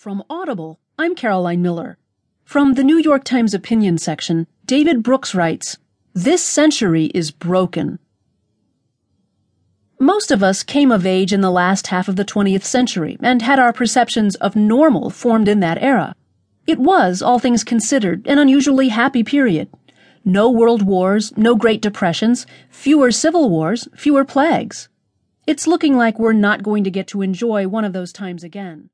From Audible, I'm Caroline Miller. From the New York Times opinion section, David Brooks writes This century is broken. Most of us came of age in the last half of the 20th century and had our perceptions of normal formed in that era. It was, all things considered, an unusually happy period. No world wars, no great depressions, fewer civil wars, fewer plagues. It's looking like we're not going to get to enjoy one of those times again.